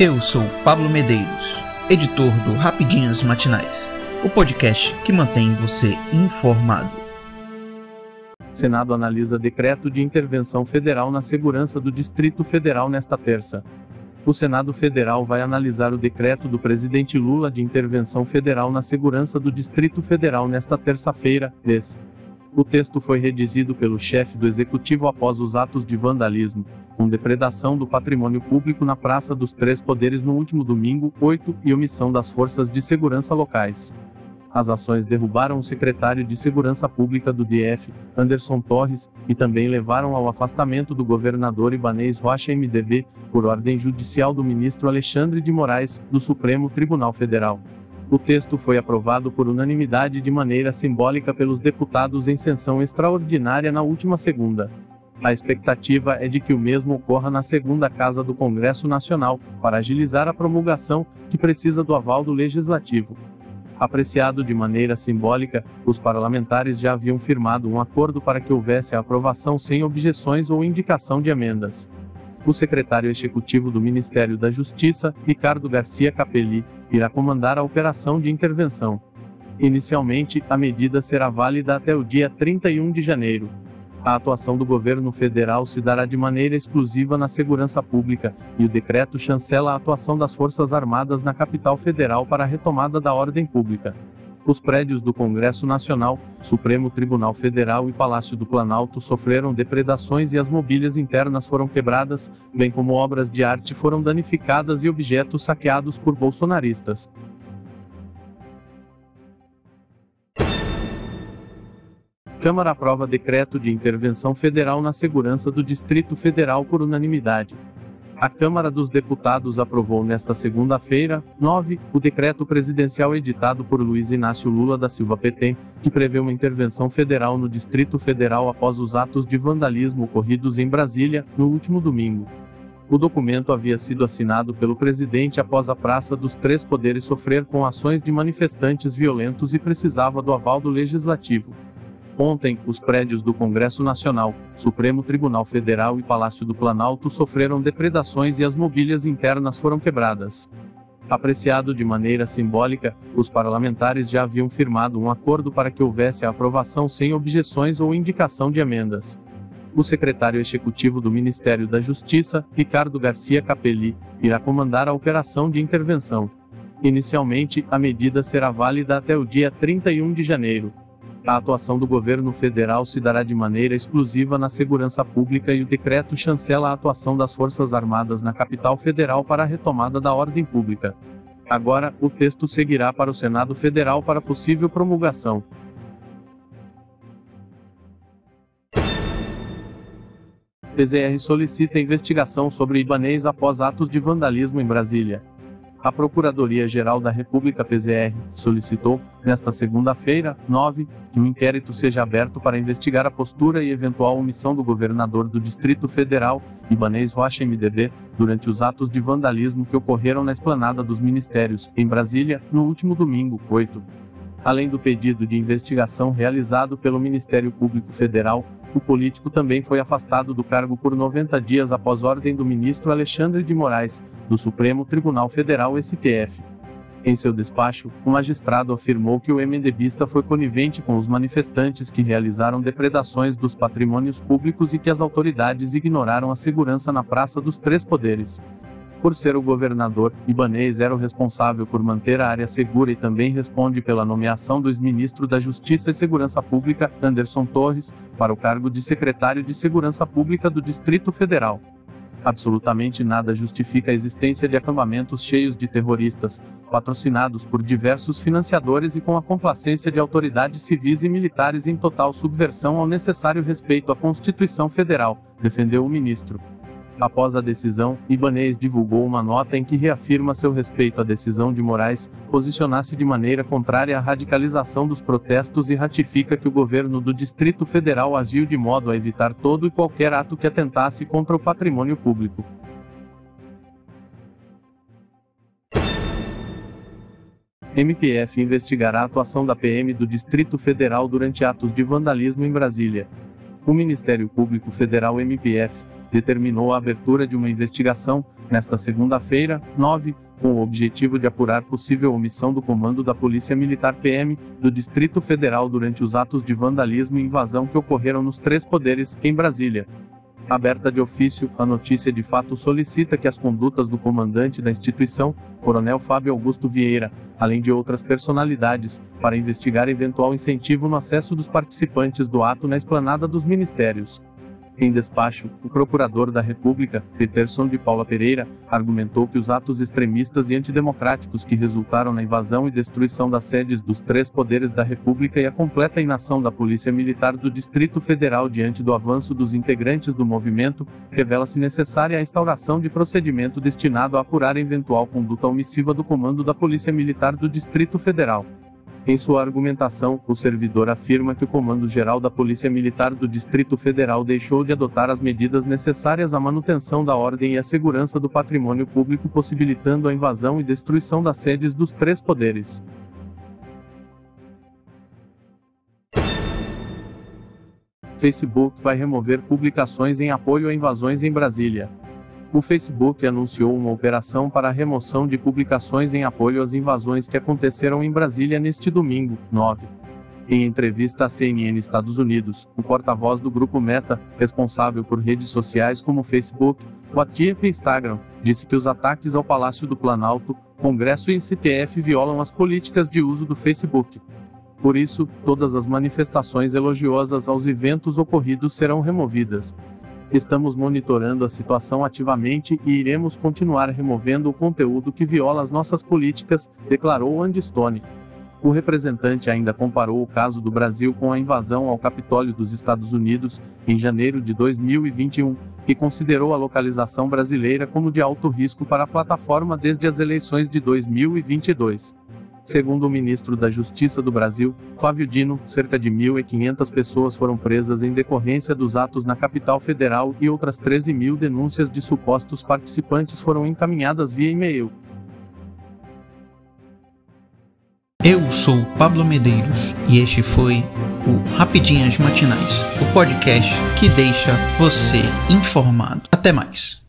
Eu sou Pablo Medeiros, editor do Rapidinhas Matinais, o podcast que mantém você informado. Senado analisa decreto de intervenção federal na segurança do Distrito Federal nesta terça. O Senado Federal vai analisar o decreto do presidente Lula de intervenção federal na segurança do Distrito Federal nesta terça-feira, 10. O texto foi redigido pelo chefe do executivo após os atos de vandalismo, com depredação do patrimônio público na Praça dos Três Poderes no último domingo, 8, e omissão das forças de segurança locais. As ações derrubaram o secretário de Segurança Pública do DF, Anderson Torres, e também levaram ao afastamento do governador Ibanês Rocha MDB, por ordem judicial do ministro Alexandre de Moraes, do Supremo Tribunal Federal. O texto foi aprovado por unanimidade de maneira simbólica pelos deputados em sessão extraordinária na última segunda. A expectativa é de que o mesmo ocorra na segunda casa do Congresso Nacional, para agilizar a promulgação, que precisa do aval do Legislativo. Apreciado de maneira simbólica, os parlamentares já haviam firmado um acordo para que houvesse a aprovação sem objeções ou indicação de emendas. O secretário executivo do Ministério da Justiça, Ricardo Garcia Capelli, irá comandar a operação de intervenção. Inicialmente, a medida será válida até o dia 31 de janeiro. A atuação do governo federal se dará de maneira exclusiva na segurança pública, e o decreto chancela a atuação das Forças Armadas na capital federal para a retomada da ordem pública. Os prédios do Congresso Nacional, Supremo Tribunal Federal e Palácio do Planalto sofreram depredações e as mobílias internas foram quebradas, bem como obras de arte foram danificadas e objetos saqueados por bolsonaristas. Câmara aprova decreto de intervenção federal na segurança do Distrito Federal por unanimidade. A Câmara dos Deputados aprovou nesta segunda-feira, 9, o decreto presidencial editado por Luiz Inácio Lula da Silva PT, que prevê uma intervenção federal no Distrito Federal após os atos de vandalismo ocorridos em Brasília, no último domingo. O documento havia sido assinado pelo presidente após a Praça dos Três Poderes sofrer com ações de manifestantes violentos e precisava do aval do Legislativo. Ontem, os prédios do Congresso Nacional, Supremo Tribunal Federal e Palácio do Planalto sofreram depredações e as mobílias internas foram quebradas. Apreciado de maneira simbólica, os parlamentares já haviam firmado um acordo para que houvesse a aprovação sem objeções ou indicação de emendas. O secretário executivo do Ministério da Justiça, Ricardo Garcia Capelli, irá comandar a operação de intervenção. Inicialmente, a medida será válida até o dia 31 de janeiro. A atuação do governo federal se dará de maneira exclusiva na segurança pública e o decreto chancela a atuação das Forças Armadas na capital federal para a retomada da ordem pública. Agora, o texto seguirá para o Senado Federal para possível promulgação. PZR solicita investigação sobre Ibanês após atos de vandalismo em Brasília. A Procuradoria-Geral da República PZR solicitou, nesta segunda-feira, 9, que um inquérito seja aberto para investigar a postura e eventual omissão do governador do Distrito Federal, Ibanez Rocha MDB, durante os atos de vandalismo que ocorreram na esplanada dos ministérios, em Brasília, no último domingo, 8. Além do pedido de investigação realizado pelo Ministério Público Federal, o político também foi afastado do cargo por 90 dias após ordem do ministro Alexandre de Moraes, do Supremo Tribunal Federal STF. Em seu despacho, o magistrado afirmou que o MDBista foi conivente com os manifestantes que realizaram depredações dos patrimônios públicos e que as autoridades ignoraram a segurança na Praça dos Três Poderes. Por ser o governador, Ibanez era o responsável por manter a área segura e também responde pela nomeação do ex-ministro da Justiça e Segurança Pública, Anderson Torres, para o cargo de secretário de Segurança Pública do Distrito Federal. Absolutamente nada justifica a existência de acampamentos cheios de terroristas, patrocinados por diversos financiadores e com a complacência de autoridades civis e militares em total subversão ao necessário respeito à Constituição Federal, defendeu o ministro. Após a decisão, Ibanez divulgou uma nota em que reafirma seu respeito à decisão de Moraes, posiciona-se de maneira contrária à radicalização dos protestos e ratifica que o governo do Distrito Federal agiu de modo a evitar todo e qualquer ato que atentasse contra o patrimônio público. MPF investigará a atuação da PM do Distrito Federal durante atos de vandalismo em Brasília. O Ministério Público Federal MPF determinou a abertura de uma investigação, nesta segunda-feira, 9, com o objetivo de apurar possível omissão do comando da Polícia Militar PM do Distrito Federal durante os atos de vandalismo e invasão que ocorreram nos três poderes, em Brasília. Aberta de ofício, a notícia de fato solicita que as condutas do comandante da instituição, Coronel Fábio Augusto Vieira, além de outras personalidades, para investigar eventual incentivo no acesso dos participantes do ato na esplanada dos ministérios. Em despacho, o procurador da República, Peterson de Paula Pereira, argumentou que os atos extremistas e antidemocráticos que resultaram na invasão e destruição das sedes dos três poderes da República e a completa inação da Polícia Militar do Distrito Federal diante do avanço dos integrantes do movimento, revela-se necessária a instauração de procedimento destinado a apurar eventual conduta omissiva do comando da Polícia Militar do Distrito Federal. Em sua argumentação, o servidor afirma que o Comando-Geral da Polícia Militar do Distrito Federal deixou de adotar as medidas necessárias à manutenção da ordem e à segurança do patrimônio público, possibilitando a invasão e destruição das sedes dos três poderes. Facebook vai remover publicações em apoio a invasões em Brasília o Facebook anunciou uma operação para a remoção de publicações em apoio às invasões que aconteceram em Brasília neste domingo, 9. Em entrevista à CNN Estados Unidos, o porta-voz do grupo Meta, responsável por redes sociais como Facebook, WhatsApp e Instagram, disse que os ataques ao Palácio do Planalto, Congresso e STF violam as políticas de uso do Facebook. Por isso, todas as manifestações elogiosas aos eventos ocorridos serão removidas. Estamos monitorando a situação ativamente e iremos continuar removendo o conteúdo que viola as nossas políticas, declarou Andy Stone. O representante ainda comparou o caso do Brasil com a invasão ao Capitólio dos Estados Unidos, em janeiro de 2021, e considerou a localização brasileira como de alto risco para a plataforma desde as eleições de 2022. Segundo o ministro da Justiça do Brasil, Flávio Dino, cerca de 1.500 pessoas foram presas em decorrência dos atos na capital federal e outras 13 mil denúncias de supostos participantes foram encaminhadas via e-mail. Eu sou Pablo Medeiros e este foi o Rapidinhas Matinais, o podcast que deixa você informado. Até mais.